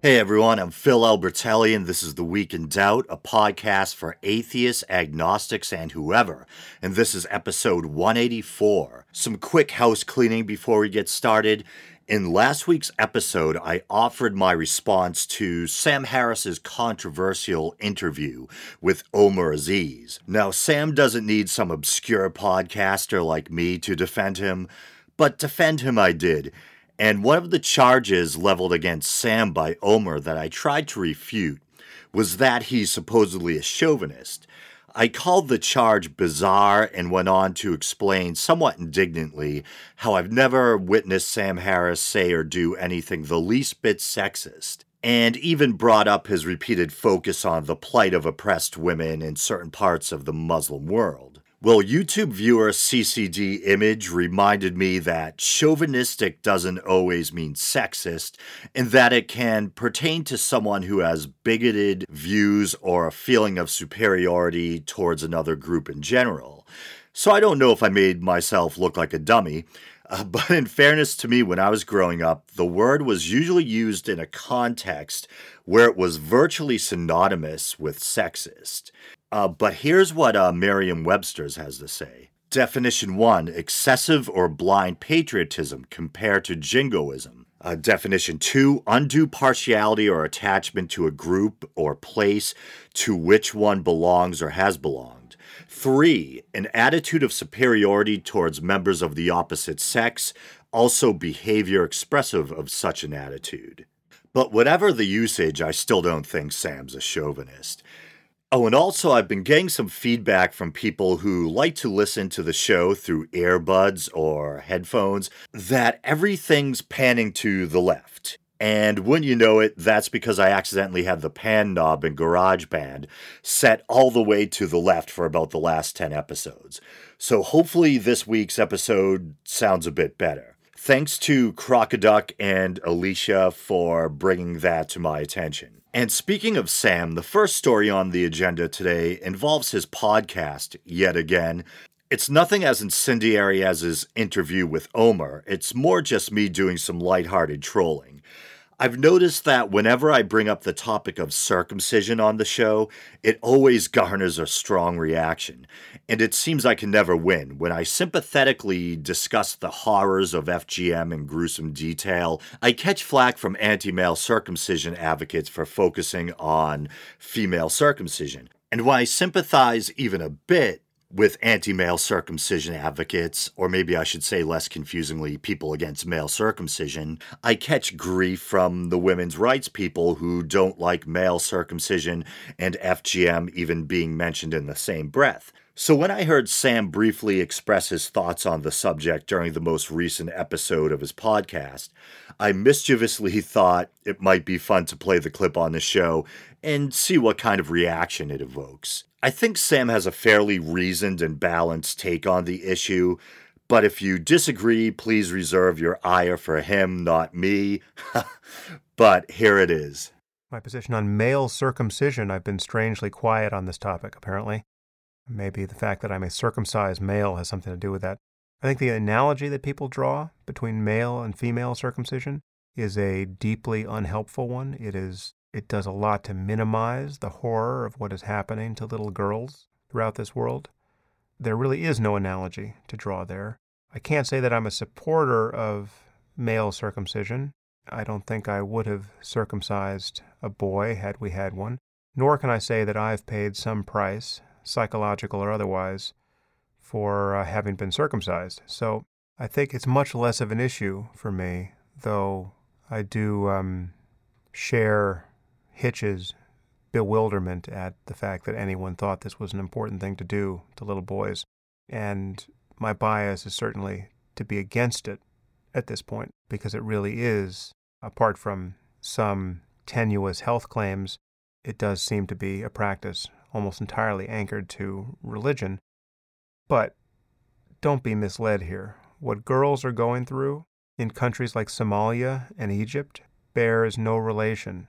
Hey everyone, I'm Phil Albertelli, and this is The Week in Doubt, a podcast for atheists, agnostics, and whoever. And this is episode 184. Some quick house cleaning before we get started. In last week's episode, I offered my response to Sam Harris's controversial interview with Omer Aziz. Now, Sam doesn't need some obscure podcaster like me to defend him, but defend him I did. And one of the charges leveled against Sam by Omer that I tried to refute was that he's supposedly a chauvinist. I called the charge bizarre and went on to explain somewhat indignantly how I've never witnessed Sam Harris say or do anything the least bit sexist, and even brought up his repeated focus on the plight of oppressed women in certain parts of the Muslim world. Well, YouTube viewer CCD Image reminded me that chauvinistic doesn't always mean sexist, and that it can pertain to someone who has bigoted views or a feeling of superiority towards another group in general. So I don't know if I made myself look like a dummy. Uh, but in fairness to me, when I was growing up, the word was usually used in a context where it was virtually synonymous with sexist. Uh, but here's what uh, Merriam Webster's has to say. Definition one excessive or blind patriotism compared to jingoism. Uh, definition two undue partiality or attachment to a group or place to which one belongs or has belonged. Three, an attitude of superiority towards members of the opposite sex, also behavior expressive of such an attitude. But whatever the usage, I still don't think Sam's a chauvinist. Oh, and also, I've been getting some feedback from people who like to listen to the show through earbuds or headphones that everything's panning to the left. And when you know it, that's because I accidentally had the pan knob in GarageBand set all the way to the left for about the last 10 episodes. So hopefully, this week's episode sounds a bit better. Thanks to Crocoduck and Alicia for bringing that to my attention. And speaking of Sam, the first story on the agenda today involves his podcast yet again. It's nothing as incendiary as his interview with Omer, it's more just me doing some lighthearted trolling. I've noticed that whenever I bring up the topic of circumcision on the show, it always garners a strong reaction. And it seems I can never win. When I sympathetically discuss the horrors of FGM in gruesome detail, I catch flack from anti male circumcision advocates for focusing on female circumcision. And when I sympathize even a bit with anti male circumcision advocates, or maybe I should say less confusingly, people against male circumcision, I catch grief from the women's rights people who don't like male circumcision and FGM even being mentioned in the same breath. So, when I heard Sam briefly express his thoughts on the subject during the most recent episode of his podcast, I mischievously thought it might be fun to play the clip on the show and see what kind of reaction it evokes. I think Sam has a fairly reasoned and balanced take on the issue, but if you disagree, please reserve your ire for him, not me. but here it is. My position on male circumcision, I've been strangely quiet on this topic, apparently. Maybe the fact that I'm a circumcised male has something to do with that. I think the analogy that people draw between male and female circumcision is a deeply unhelpful one. It is it does a lot to minimize the horror of what is happening to little girls throughout this world. There really is no analogy to draw there. I can't say that I'm a supporter of male circumcision. I don't think I would have circumcised a boy had we had one. Nor can I say that I've paid some price, psychological or otherwise, for uh, having been circumcised. So I think it's much less of an issue for me, though I do um, share Hitch's bewilderment at the fact that anyone thought this was an important thing to do to little boys. And my bias is certainly to be against it at this point because it really is, apart from some tenuous health claims, it does seem to be a practice almost entirely anchored to religion. But don't be misled here. What girls are going through in countries like Somalia and Egypt bears no relation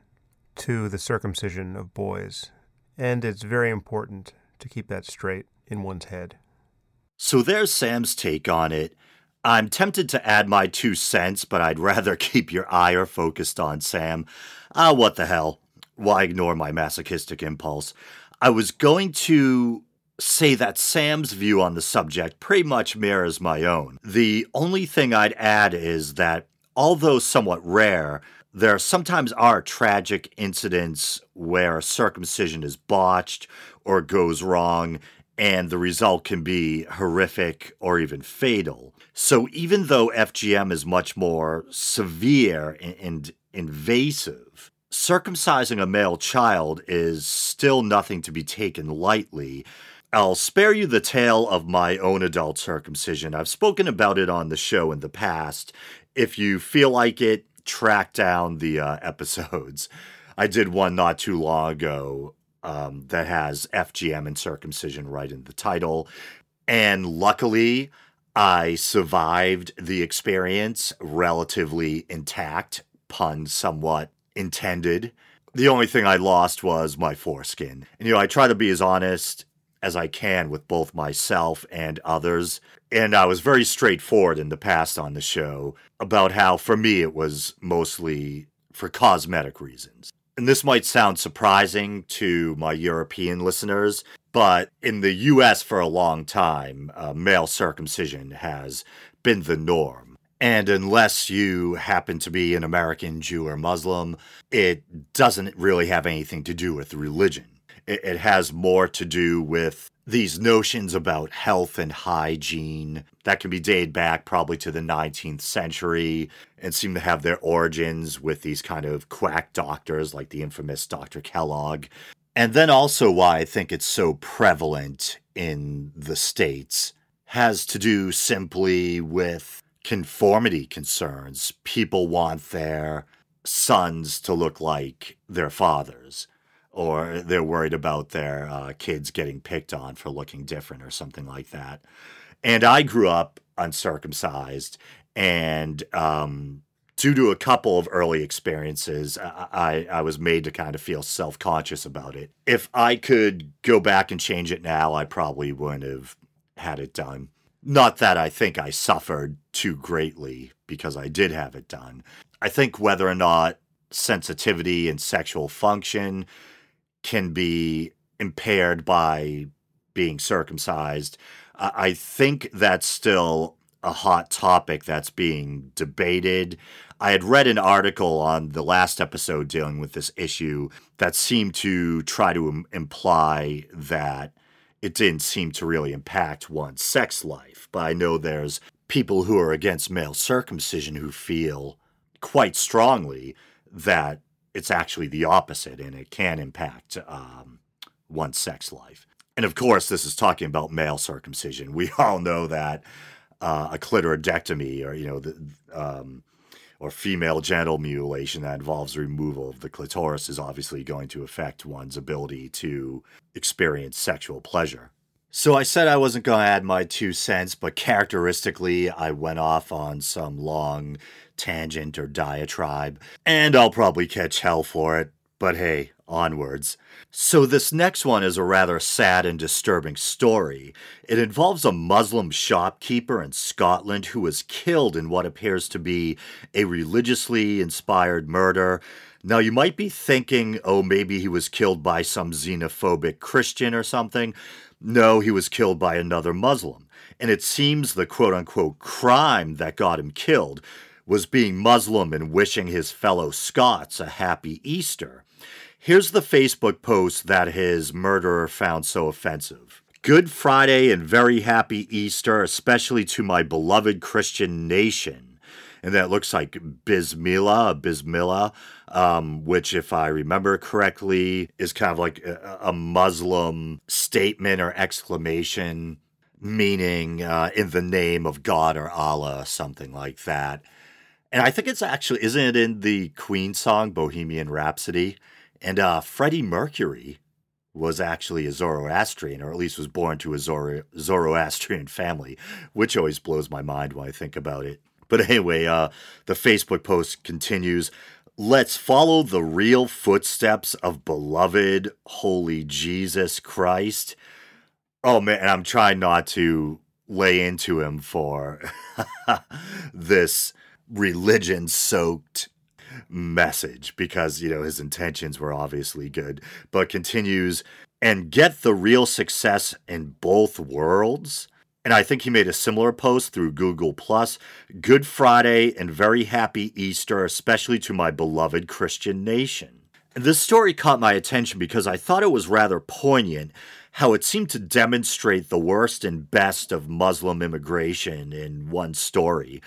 to the circumcision of boys, and it's very important to keep that straight in one's head. So there's Sam's take on it. I'm tempted to add my two cents, but I'd rather keep your ire focused on Sam. Ah, what the hell? Why ignore my masochistic impulse? I was going to say that Sam's view on the subject pretty much mirrors my own. The only thing I'd add is that, although somewhat rare, there sometimes are tragic incidents where circumcision is botched or goes wrong, and the result can be horrific or even fatal. So, even though FGM is much more severe and invasive, circumcising a male child is still nothing to be taken lightly. I'll spare you the tale of my own adult circumcision. I've spoken about it on the show in the past. If you feel like it, track down the uh, episodes. I did one not too long ago um, that has FGM and circumcision right in the title. And luckily, I survived the experience relatively intact, pun somewhat intended. The only thing I lost was my foreskin. And, you know, I try to be as honest as I can with both myself and others. And I was very straightforward in the past on the show about how, for me, it was mostly for cosmetic reasons. And this might sound surprising to my European listeners, but in the US for a long time, uh, male circumcision has been the norm. And unless you happen to be an American Jew or Muslim, it doesn't really have anything to do with religion. It, it has more to do with these notions about health and hygiene that can be dated back probably to the 19th century and seem to have their origins with these kind of quack doctors like the infamous Dr. Kellogg. And then also why I think it's so prevalent in the States has to do simply with conformity concerns. People want their sons to look like their fathers or they're worried about their uh, kids getting picked on for looking different or something like that. And I grew up uncircumcised, and um, due to a couple of early experiences, I, I was made to kind of feel self conscious about it. If I could go back and change it now, I probably wouldn't have had it done. Not that I think I suffered too greatly because I did have it done. I think whether or not sensitivity and sexual function can be impaired by being circumcised. I think that's still a hot topic that's being debated. I had read an article on the last episode dealing with this issue that seemed to try to Im- imply that it didn't seem to really impact one's sex life. But I know there's people who are against male circumcision who feel quite strongly that it's actually the opposite and it can impact um, one's sex life. And of course, this is talking about male circumcision. We all know that uh, a clitoridectomy or, you know, the, um, or female genital mutilation that involves removal of the clitoris is obviously going to affect one's ability to experience sexual pleasure. So I said I wasn't going to add my two cents, but characteristically, I went off on some long tangent or diatribe, and I'll probably catch hell for it, but hey, onwards. So, this next one is a rather sad and disturbing story. It involves a Muslim shopkeeper in Scotland who was killed in what appears to be a religiously inspired murder. Now, you might be thinking, oh, maybe he was killed by some xenophobic Christian or something. No, he was killed by another Muslim. And it seems the quote unquote crime that got him killed was being Muslim and wishing his fellow Scots a happy Easter. Here's the Facebook post that his murderer found so offensive. Good Friday and very happy Easter, especially to my beloved Christian nation. And that looks like Bismillah, Bismillah, um, which, if I remember correctly, is kind of like a, a Muslim statement or exclamation, meaning uh, in the name of God or Allah, something like that. And I think it's actually, isn't it in the Queen song Bohemian Rhapsody? And uh, Freddie Mercury was actually a Zoroastrian, or at least was born to a Zoro- Zoroastrian family, which always blows my mind when I think about it. But anyway, uh, the Facebook post continues. Let's follow the real footsteps of beloved, holy Jesus Christ. Oh man, I'm trying not to lay into him for this religion soaked message because, you know, his intentions were obviously good, but continues and get the real success in both worlds. And I think he made a similar post through Google Plus. Good Friday and very happy Easter, especially to my beloved Christian nation. And this story caught my attention because I thought it was rather poignant how it seemed to demonstrate the worst and best of Muslim immigration in one story.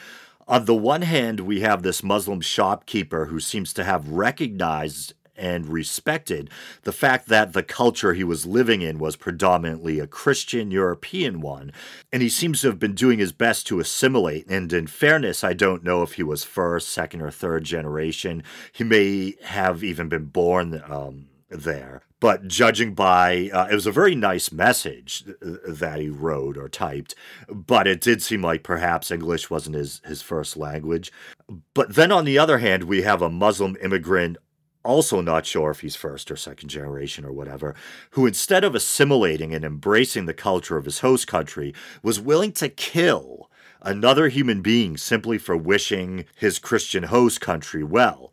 On the one hand, we have this Muslim shopkeeper who seems to have recognized and respected the fact that the culture he was living in was predominantly a Christian European one, and he seems to have been doing his best to assimilate. And in fairness, I don't know if he was first, second, or third generation. He may have even been born um, there. But judging by, uh, it was a very nice message that he wrote or typed, but it did seem like perhaps English wasn't his, his first language. But then on the other hand, we have a Muslim immigrant also not sure if he's first or second generation or whatever, who instead of assimilating and embracing the culture of his host country, was willing to kill another human being simply for wishing his Christian host country well.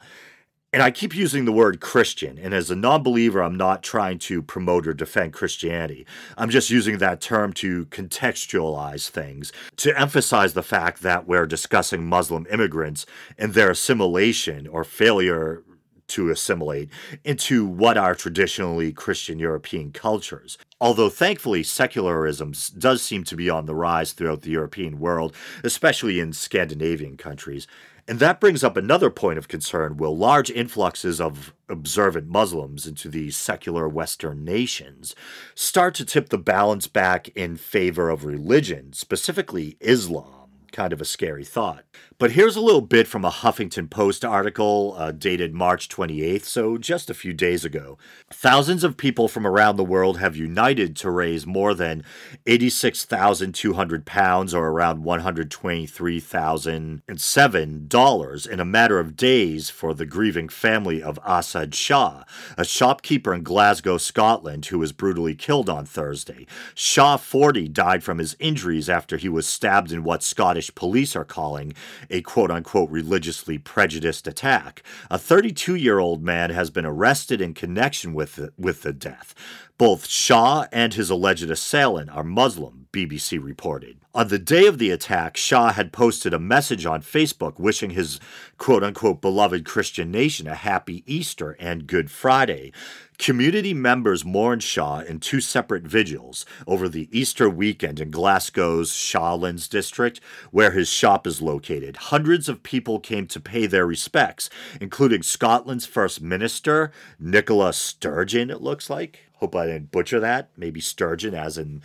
And I keep using the word Christian, and as a non believer, I'm not trying to promote or defend Christianity. I'm just using that term to contextualize things, to emphasize the fact that we're discussing Muslim immigrants and their assimilation or failure to assimilate into what are traditionally Christian European cultures. Although thankfully secularism does seem to be on the rise throughout the European world, especially in Scandinavian countries. And that brings up another point of concern will large influxes of observant Muslims into these secular Western nations start to tip the balance back in favor of religion, specifically Islam? Kind of a scary thought. But here's a little bit from a Huffington Post article uh, dated March 28th, so just a few days ago. Thousands of people from around the world have united to raise more than 86,200 pounds, or around $123,007, in a matter of days for the grieving family of Asad Shah, a shopkeeper in Glasgow, Scotland, who was brutally killed on Thursday. Shah, 40, died from his injuries after he was stabbed in what Scottish Scottish police are calling a quote unquote religiously prejudiced attack. A 32 year old man has been arrested in connection with the, with the death. Both Shah and his alleged assailant are Muslim, BBC reported. On the day of the attack, Shah had posted a message on Facebook wishing his quote unquote beloved Christian nation a happy Easter and Good Friday. Community members mourned Shah in two separate vigils over the Easter weekend in Glasgow's Shawlands district, where his shop is located. Hundreds of people came to pay their respects, including Scotland's First Minister, Nicola Sturgeon, it looks like. Hope I didn't butcher that. Maybe sturgeon, as in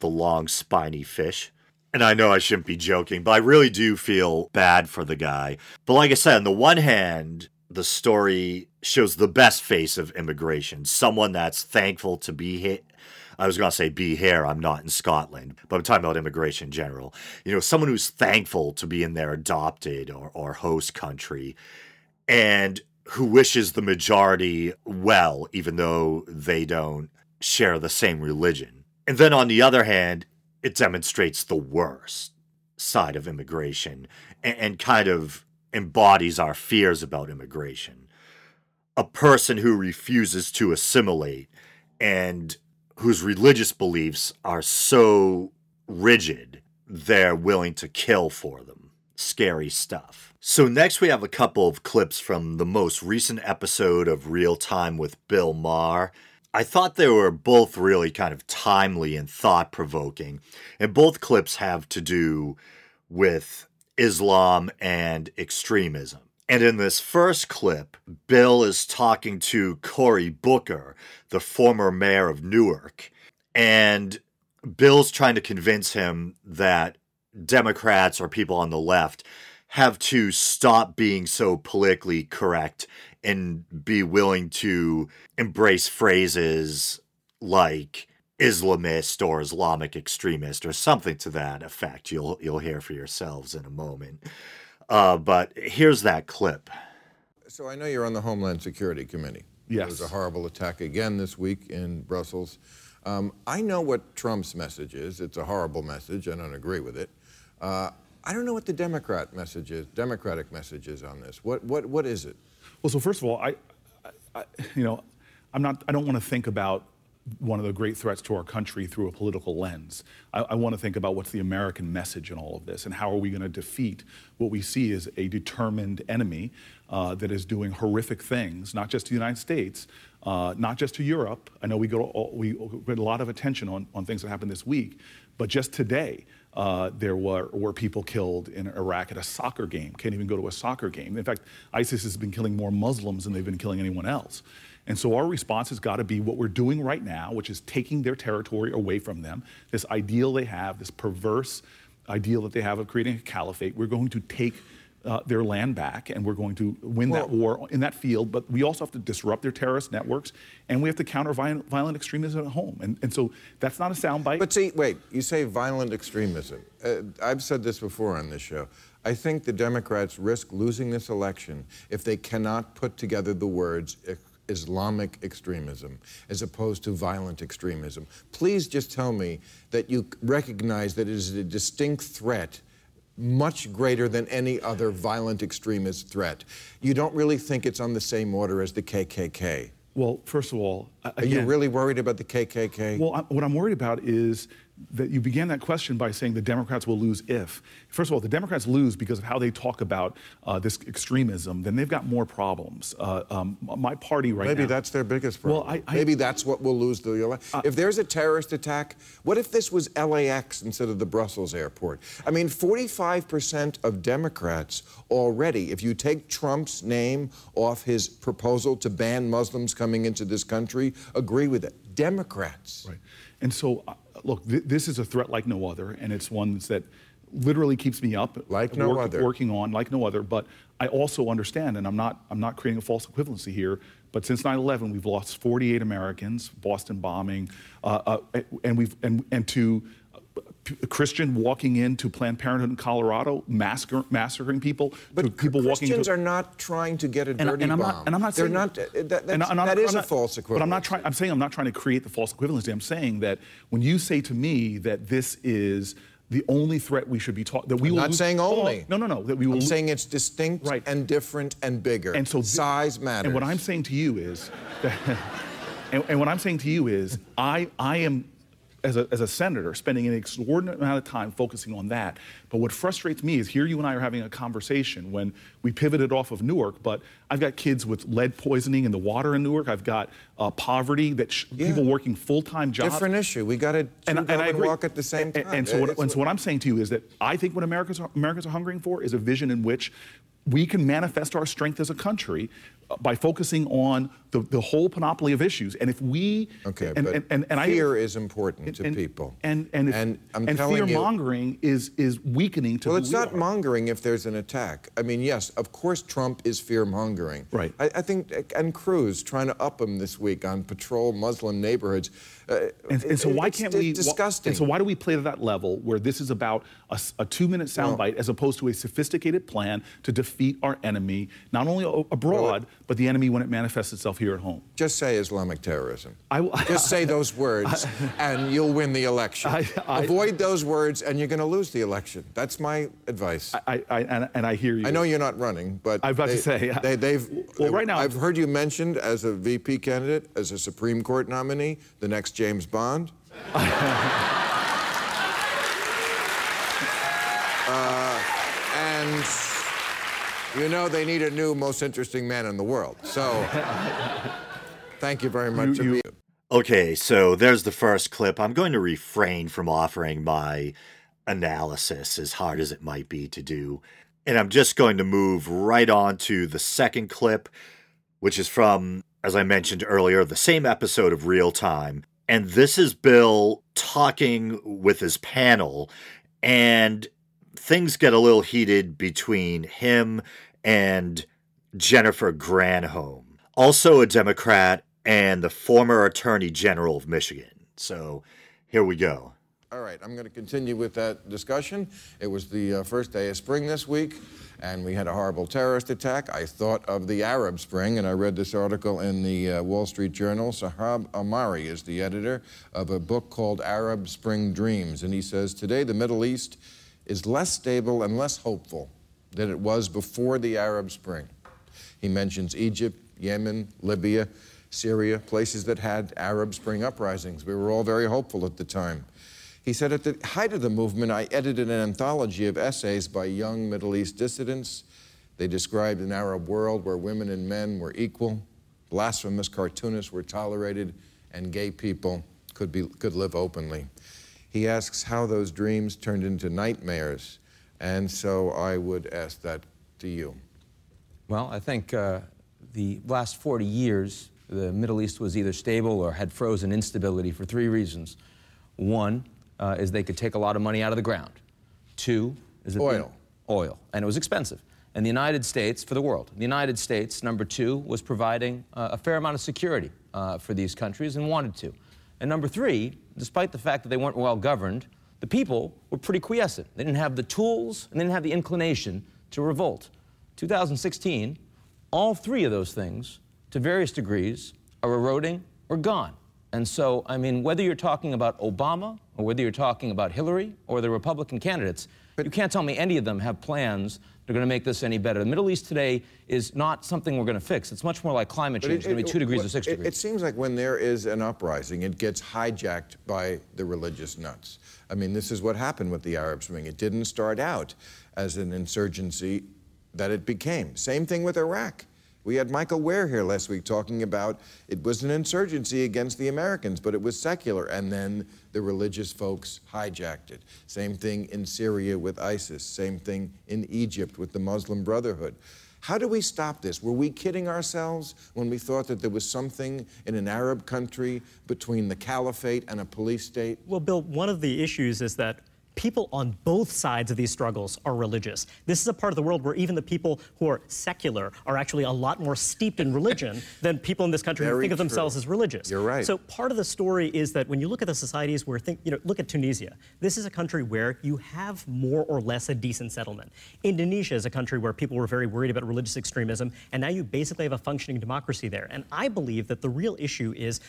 the long, spiny fish. And I know I shouldn't be joking, but I really do feel bad for the guy. But like I said, on the one hand, the story shows the best face of immigration. Someone that's thankful to be here. I was going to say be here. I'm not in Scotland, but I'm talking about immigration in general. You know, someone who's thankful to be in their adopted or, or host country and who wishes the majority well, even though they don't share the same religion. And then on the other hand, it demonstrates the worst side of immigration and, and kind of embodies our fears about immigration. A person who refuses to assimilate and whose religious beliefs are so rigid, they're willing to kill for them. Scary stuff. So, next we have a couple of clips from the most recent episode of Real Time with Bill Maher. I thought they were both really kind of timely and thought provoking, and both clips have to do with Islam and extremism. And in this first clip, Bill is talking to Cory Booker, the former mayor of Newark. And Bill's trying to convince him that Democrats or people on the left have to stop being so politically correct and be willing to embrace phrases like Islamist or Islamic extremist or something to that effect. You'll you'll hear for yourselves in a moment. Uh, but here's that clip. So I know you're on the Homeland Security Committee. Yes. There was a horrible attack again this week in Brussels. Um, I know what Trump's message is. It's a horrible message. I don't agree with it. Uh, I don't know what the Democrat message is, Democratic message is on this. What, what, what is it? Well, so first of all, I, I, you know, I'm not. I don't want to think about one of the great threats to our country through a political lens. I, I want to think about what's the American message in all of this, and how are we going to defeat what we see as a determined enemy uh, that is doing horrific things, not just to the United States, uh, not just to Europe. I know we go we get a lot of attention on, on things that happened this week, but just today. Uh, there were, were people killed in Iraq at a soccer game. Can't even go to a soccer game. In fact, ISIS has been killing more Muslims than they've been killing anyone else. And so our response has got to be what we're doing right now, which is taking their territory away from them, this ideal they have, this perverse ideal that they have of creating a caliphate. We're going to take uh, their land back and we're going to win well, that war in that field. But we also have to disrupt their terrorist networks and we have to counter violent, violent extremism at home. And, and so that's not a soundbite. But see, wait, you say violent extremism. Uh, I've said this before on this show. I think the Democrats risk losing this election if they cannot put together the words Islamic extremism as opposed to violent extremism. Please just tell me that you recognize that it is a distinct threat much greater than any other violent extremist threat. You don't really think it's on the same order as the KKK. Well, first of all, again, are you really worried about the KKK? Well, I, what I'm worried about is that you began that question by saying the Democrats will lose if. First of all, the Democrats lose because of how they talk about uh, this extremism, then they've got more problems. Uh, um, my party right Maybe now. Maybe that's their biggest problem. Well, I, I, Maybe that's what will lose the election. Uh, if there's a terrorist attack, what if this was LAX instead of the Brussels airport? I mean, 45% of Democrats already, if you take Trump's name off his proposal to ban Muslims coming into this country, agree with it. Democrats. Right. And so, uh, look, th- this is a threat like no other, and it's one that literally keeps me up. Like no work, other. Working on like no other. But I also understand, and I'm not, I'm not creating a false equivalency here. But since 9/11, we've lost 48 Americans, Boston bombing, uh, uh, and we've and and to a Christian walking into Planned Parenthood in Colorado, massacre, massacring people. But people Christians walking are not trying to get a dirty and, and I'm bomb. Not, and I'm not They're saying not. Uh, that, and, and that is not, a false equivalence. But I'm not trying. I'm saying I'm not trying to create the false equivalency. I'm saying that when you say to me that this is the only threat we should be taught that we I'm will not lose, saying only. No, no, no. That we will. I'm saying it's distinct right. and different and bigger. And so size matters. And what I'm saying to you is, that, and, and what I'm saying to you is, I I am as a, as a senator, spending an extraordinary amount of time focusing on that. But what frustrates me is here you and I are having a conversation when we pivoted off of Newark, but I've got kids with lead poisoning in the water in Newark. I've got uh, poverty, that sh- yeah. people working full-time jobs. Different issue. We got to and, and, I agree. walk at the same time. And, and so, what, and so what I'm saying to you is that I think what Americans are, Americans are hungering for is a vision in which we can manifest our strength as a country uh, by focusing on the, the whole panoply of issues. And if we okay, and, but and, and, and fear I, is important to people. And and if, and, I'm and fear mongering is is weakening to. Well, it's we not are. mongering if there's an attack. I mean, yes, of course, Trump is fear mongering. Right. I, I, think and Cruz trying to up him this week on patrol Muslim neighborhoods. Uh, and, and, so why can't we? Disgusting. And so why do we play to that level where this is about a, a two-minute soundbite well, as opposed to a sophisticated plan to defeat our enemy, not only abroad well, but the enemy when it manifests itself here at home? Just say Islamic terrorism. I, just say those words, and you'll win the election. I, Avoid those words, and you're going to lose the election. That's my advice. I, and, and, I hear you. I know you're not running, but I about they, to say they, they've. Well, right now I've heard you mentioned as a VP candidate, as a Supreme Court nominee, the next James Bond. uh, and you know they need a new most interesting man in the world. So thank you very much. You, you... Okay, so there's the first clip. I'm going to refrain from offering my analysis, as hard as it might be to do. And I'm just going to move right on to the second clip, which is from, as I mentioned earlier, the same episode of Real Time. And this is Bill talking with his panel, and things get a little heated between him and Jennifer Granholm, also a Democrat and the former Attorney General of Michigan. So here we go. All right, I'm going to continue with that discussion. It was the uh, first day of spring this week, and we had a horrible terrorist attack. I thought of the Arab Spring, and I read this article in the uh, Wall Street Journal. Sohrab Ahmari is the editor of a book called Arab Spring Dreams, and he says today the Middle East is less stable and less hopeful than it was before the Arab Spring. He mentions Egypt, Yemen, Libya, Syria, places that had Arab Spring uprisings. We were all very hopeful at the time. He said, At the height of the movement, I edited an anthology of essays by young Middle East dissidents. They described an Arab world where women and men were equal, blasphemous cartoonists were tolerated, and gay people could, be, could live openly. He asks how those dreams turned into nightmares. And so I would ask that to you. Well, I think uh, the last 40 years, the Middle East was either stable or had frozen instability for three reasons. One, uh, is they could take a lot of money out of the ground. Two is that oil. The, oil, and it was expensive. And the United States, for the world, the United States, number two, was providing uh, a fair amount of security uh, for these countries and wanted to. And number three, despite the fact that they weren't well governed, the people were pretty quiescent. They didn't have the tools and they didn't have the inclination to revolt. 2016, all three of those things, to various degrees, are eroding or gone. And so, I mean, whether you're talking about Obama or whether you're talking about Hillary or the Republican candidates, but you can't tell me any of them have plans that are going to make this any better. The Middle East today is not something we're going to fix. It's much more like climate change. It, it's going to be two degrees or six it, degrees. It seems like when there is an uprising, it gets hijacked by the religious nuts. I mean, this is what happened with the Arab Spring. It didn't start out as an insurgency that it became. Same thing with Iraq. We had Michael Wear here last week talking about it was an insurgency against the Americans, but it was secular, and then the religious folks hijacked it. Same thing in Syria with ISIS, same thing in Egypt with the Muslim Brotherhood. How do we stop this? Were we kidding ourselves when we thought that there was something in an Arab country between the caliphate and a police state? Well, Bill, one of the issues is that people on both sides of these struggles are religious. This is a part of the world where even the people who are secular are actually a lot more steeped in religion than people in this country Very who think of true. themselves as religious. You're right. So part of the story is that when you look at the societies where think, you know, look at Tunisia. This is a country where you have more or less a decent settlement. Indonesia is a country where people were very worried about religious extremism, and now you basically have a functioning democracy there. And I believe that the real issue is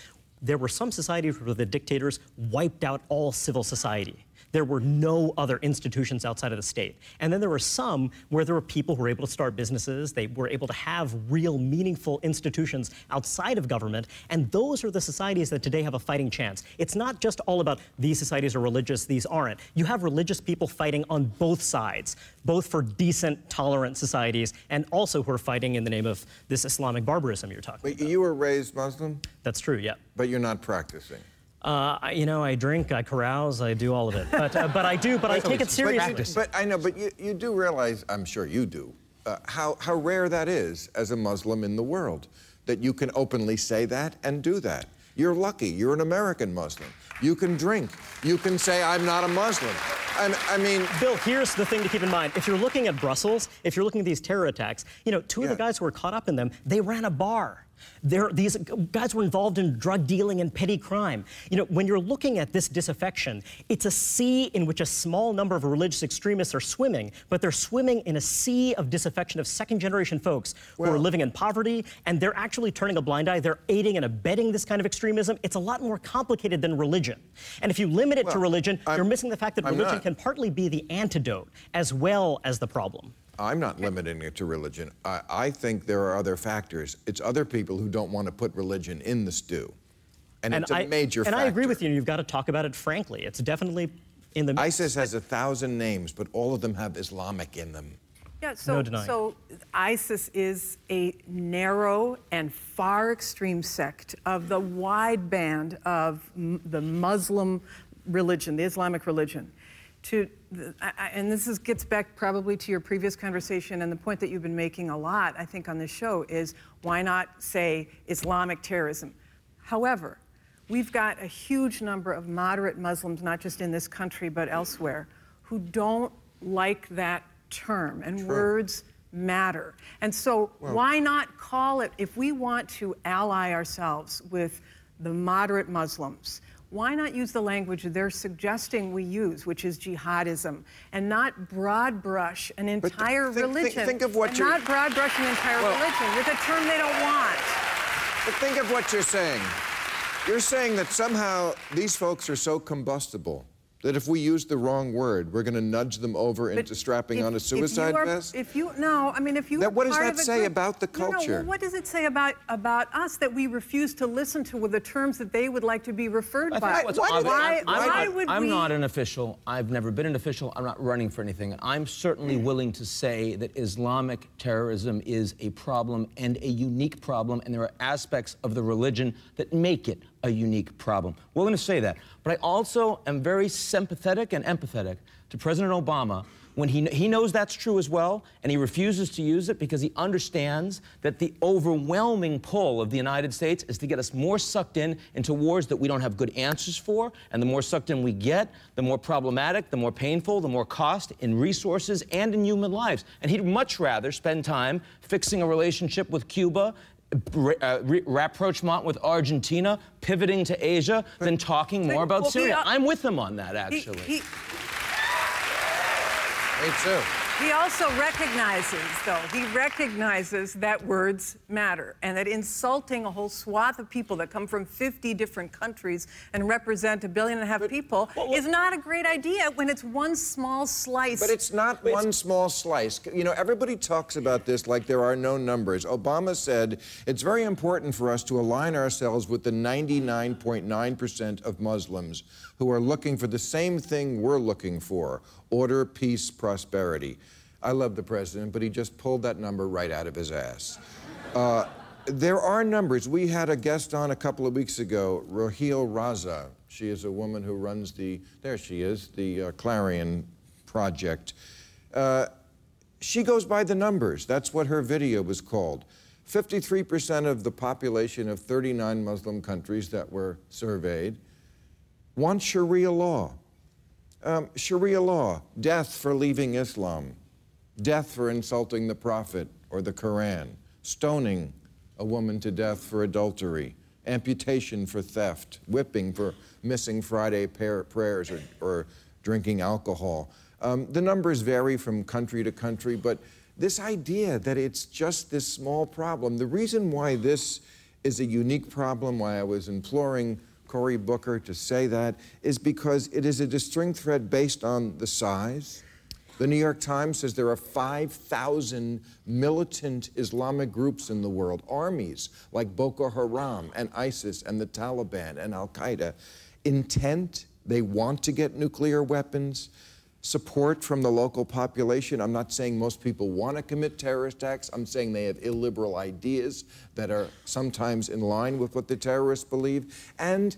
there were some societies where the dictators wiped out all civil society. There were no other institutions outside of the state. And then there were some where there were people who were able to start businesses, they were able to have real, meaningful institutions outside of government. And those are the societies that today have a fighting chance. It's not just all about these societies are religious, these aren't. You have religious people fighting on both sides, both for decent, tolerant societies and also who are fighting in the name of this Islamic barbarism you're talking But about. you were raised Muslim, That's true, yeah. but you're not practicing. Uh, you know, I drink, I carouse, I do all of it. But, uh, but I do, but I take it seriously. but I know, but you, you do realize, I'm sure you do, uh, how, how rare that is as a Muslim in the world, that you can openly say that and do that. You're lucky. You're an American Muslim. You can drink. You can say, I'm not a Muslim. And I mean, Bill, here's the thing to keep in mind. If you're looking at Brussels, if you're looking at these terror attacks, you know, two of the guys who were caught up in them, they ran a bar. These guys were involved in drug dealing and petty crime. You know, when you're looking at this disaffection, it's a sea in which a small number of religious extremists are swimming, but they're swimming in a sea of disaffection of second generation folks who are living in poverty, and they're actually turning a blind eye. They're aiding and abetting this kind of extremism. It's a lot more complicated than religion. And if you limit it to religion, I'm- you're missing the fact that I'm religion not. can partly be the antidote as well as the problem. I'm not limiting it to religion. I, I think there are other factors. It's other people who don't want to put religion in the stew. And, it's a I, major factor. and factor. I agree with you. You've got to talk about it frankly. It's definitely in the mix. ISIS has a thousand names, but all of them have Islamic in them. Yeah, so, denying. so ISIS is a narrow and far extreme sect of the wide band of m- the Muslim religion, the Islamic religion. To, the- I- I- and this is, gets back probably to your previous conversation and the point that you've been making a lot, I think, on this show is why not say Islamic terrorism? However, we've got a huge number of moderate Muslims, not just in this country but elsewhere, who don't like that term, and words matter. And so, why not call it, if we want to ally ourselves with the moderate Muslims, why not use the language they're suggesting we use, which is jihadism, and not broad brush an entire think- think- religion? think of what and you're- not broad brush an entire religion with a term they don't want. But think of what you're saying. You're saying that somehow these folks are so combustible that if we use the wrong word, we're going to nudge them over But into strapping if- on a suicide if you suicide are- vest? If you no, I mean, if you That- are what does part that say group- about the No, no, culture? well, what does it say about about us that we refuse to listen to the terms that they would like to be referred I by? think what's Why- obvious- why, I'm, I'm why not, would I'm we? not an official. I've never been an official. I'm not running for anything. I'm certainly willing to say that Islamic terrorism is a problem and a unique problem, and there are aspects of the religion that make it a unique problem. Willing to say that. But I also am very sympathetic and empathetic to President Obama when he, he knows that's true as well, and he refuses to use it because he understands that the overwhelming pull of the United States is to get us more sucked in into wars that we don't have good answers for, and the more sucked in we get, the more problematic, the more painful, the more cost in resources and in human lives. And he'd much rather spend time fixing a relationship with Cuba. Uh, re- rapprochement with Argentina, pivoting to Asia, than talking more about Well, he, Syria. uh, I'm with him on that, He, actually. he, Me too. He also recognizes, though, he recognizes that words matter and that insulting a whole swath of people that come from 50 different countries and represent a billion and a half people is not a great idea when it's one small slice. But it's not one small slice. You know, everybody talks about this like there are no numbers. Obama said it's very important for us to align ourselves with the 99.9% of Muslims who are looking for the same thing we're looking for order, peace, prosperity. I love the president, but he just pulled that number right out of his ass. Uh, there are numbers. We had a guest on a couple of weeks ago, Raheel Raza. She is a woman who runs the, there she is, the uh, Clarion Project. Uh, she goes by the numbers. That's what her video was called. 53% of the population of 39 Muslim countries that were surveyed want Sharia law. Um, Sharia law, death for leaving Islam, death for insulting the Prophet or the Quran, stoning a woman to death for adultery, amputation for theft, whipping for missing Friday prayers or, or drinking alcohol. Um, the numbers vary from country to country, but this idea that it's just this small problem, the reason why this is a unique problem, why I was imploring Cory Booker to say that, is because it is a distinct threat based on the size. The New York Times says there are 5,000 militant Islamic groups in the world, armies like Boko Haram and ISIS and the Taliban and Al Qaeda. Intent, they want to get nuclear weapons. Support from the local population. I'm not saying most people want to commit terrorist acts. I'm saying they have illiberal ideas that are sometimes in line with what the terrorists believe. And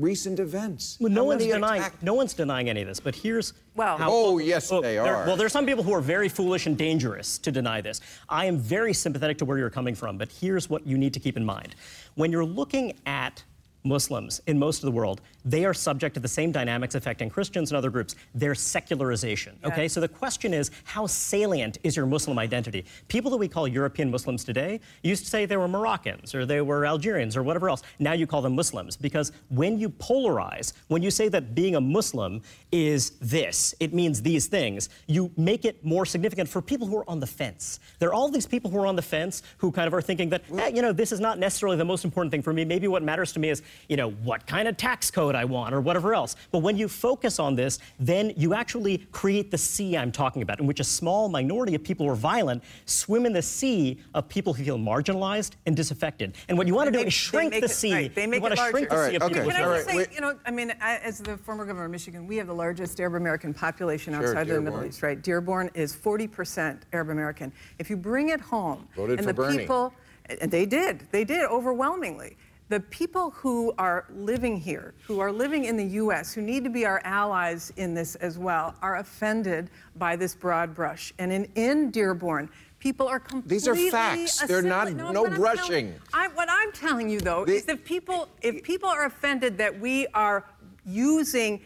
recent events. Well, no How one's denying attack- no one's denying any of this, but here's Well- how, Oh, yes, oh, they there- are. well, there's some people who are very foolish and dangerous to deny this. I am very sympathetic to where you're coming from, but here's what you need to keep in mind. When you're looking at Muslims in most of the world, they are subject to the same dynamics affecting Christians and other groups. Their secularization. Okay, so the question is, how salient is your Muslim identity? People that we call European Muslims today used to say they were Moroccans or they were Algerians or whatever else. Now you call them Muslims because when you polarize, when you say that being a Muslim is this, it means these things, you make it more significant for people who are on the fence. There are all these people who are on the fence who kind of are thinking that, eh, you know, this is not necessarily the most important thing for me. Maybe what matters to me is, you know, what kind of tax code I want or whatever else. But when you focus on this, then you actually create the sea I'm talking about, in which a small minority of people who are violent swim in the sea of people who feel marginalized and disaffected. And what you want to do make- is shrink they make the it- sea. right, they you make want it to shrink the larger. sea of All right, people okay, who Can I just all say, wait. you know, I mean, I, as the former governor of Michigan, we have the largest Arab American population Sure, outside of the Middle East, right? Dearborn is 40% Arab American. If you bring it home, Voted and for the Bernie. people, and they did, they did overwhelmingly. The people who are living here, who are living in the U.S., who need to be our allies in this as well, are offended by this broad brush. And in, in Dearborn, people are completely These are facts. They're not- no I'm brushing. telling- I, what I'm telling you, though, The- is that people, if people are offended that we are using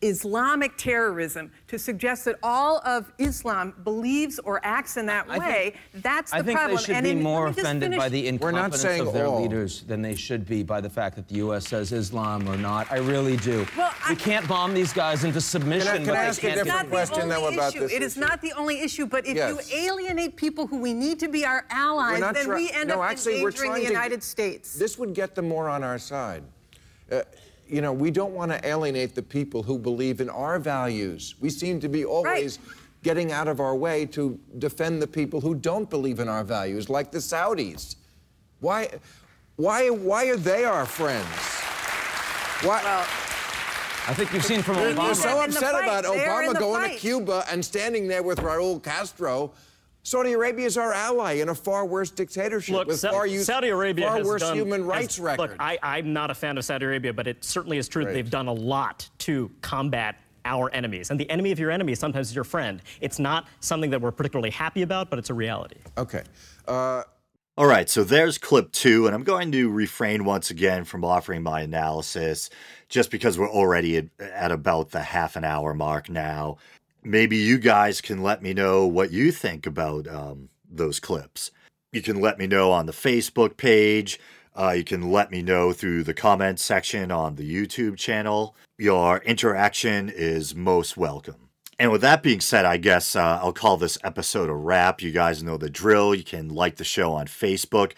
Islamic terrorism to suggest that all of Islam believes or acts in that I way, think- that's the I think problem. they should And be in- more just offended by the incompetence of their all. leaders than they should be by the fact that the U.S. says Islam or not. I really do. Well, I- we can't bomb these guys into submission, Can I- can but I ask a It's different not the question, only though, about issue. this It is issue? not the only issue, but if Yes. you alienate people who we need to be our allies, then try- we end no, up actually, we're endangering trying the to- United States. This would get them more on our side. Uh, you know, we don't want to alienate the people who believe in our values. We seem to be always getting out of our way to defend the people who don't believe in our values, like the Saudis. Why, why, why are they our friends? Why? I think you've seen from They need You're so upset about They're Obama the going to. Cuba and standing there with Raul Castro. Saudi Arabia is our ally in a far worse dictatorship Look, with Sa- far, use, Saudi Arabia far has worse done, human has- rights record. Look, I, I'm not a fan of Saudi Arabia, but it certainly is true that they've done a lot to combat our enemies. And the enemy of your enemy sometimes is your friend. It's not something that we're particularly happy about, but it's a reality. okay. Uh, All right, so there's clip two, and I'm going to refrain once again from offering my analysis just because we're already at, at about the half an hour mark now. Maybe you guys can let me know what you think about um, those clips. You can let me know on the Facebook page. Uh, you can let me know through the comment section on the YouTube channel. Your interaction is most welcome. And with that being said, I guess uh, I'll call this episode a wrap. You guys know the drill. You can like the show on Facebook,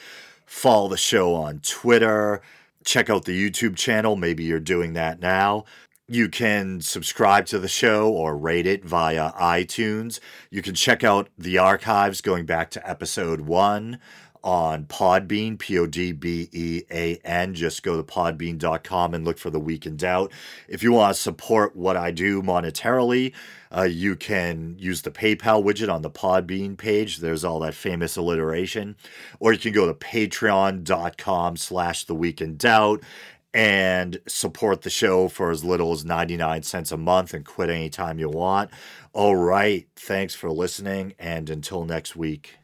follow the show on Twitter, check out the YouTube channel. Maybe you're doing that now. You can subscribe to the show or rate it via iTunes. You can check out the archives going back to episode one on Podbean, P O D B E A N. Just go to podbean.com and look for The Week in Doubt. If you want to support what I do monetarily, uh, you can use the PayPal widget on the Podbean page. There's all that famous alliteration. Or you can go to patreon.com slash The Week in Doubt and support the show for as little as 99 cents a month and quit anytime you want. All right. Thanks for listening. And until next week.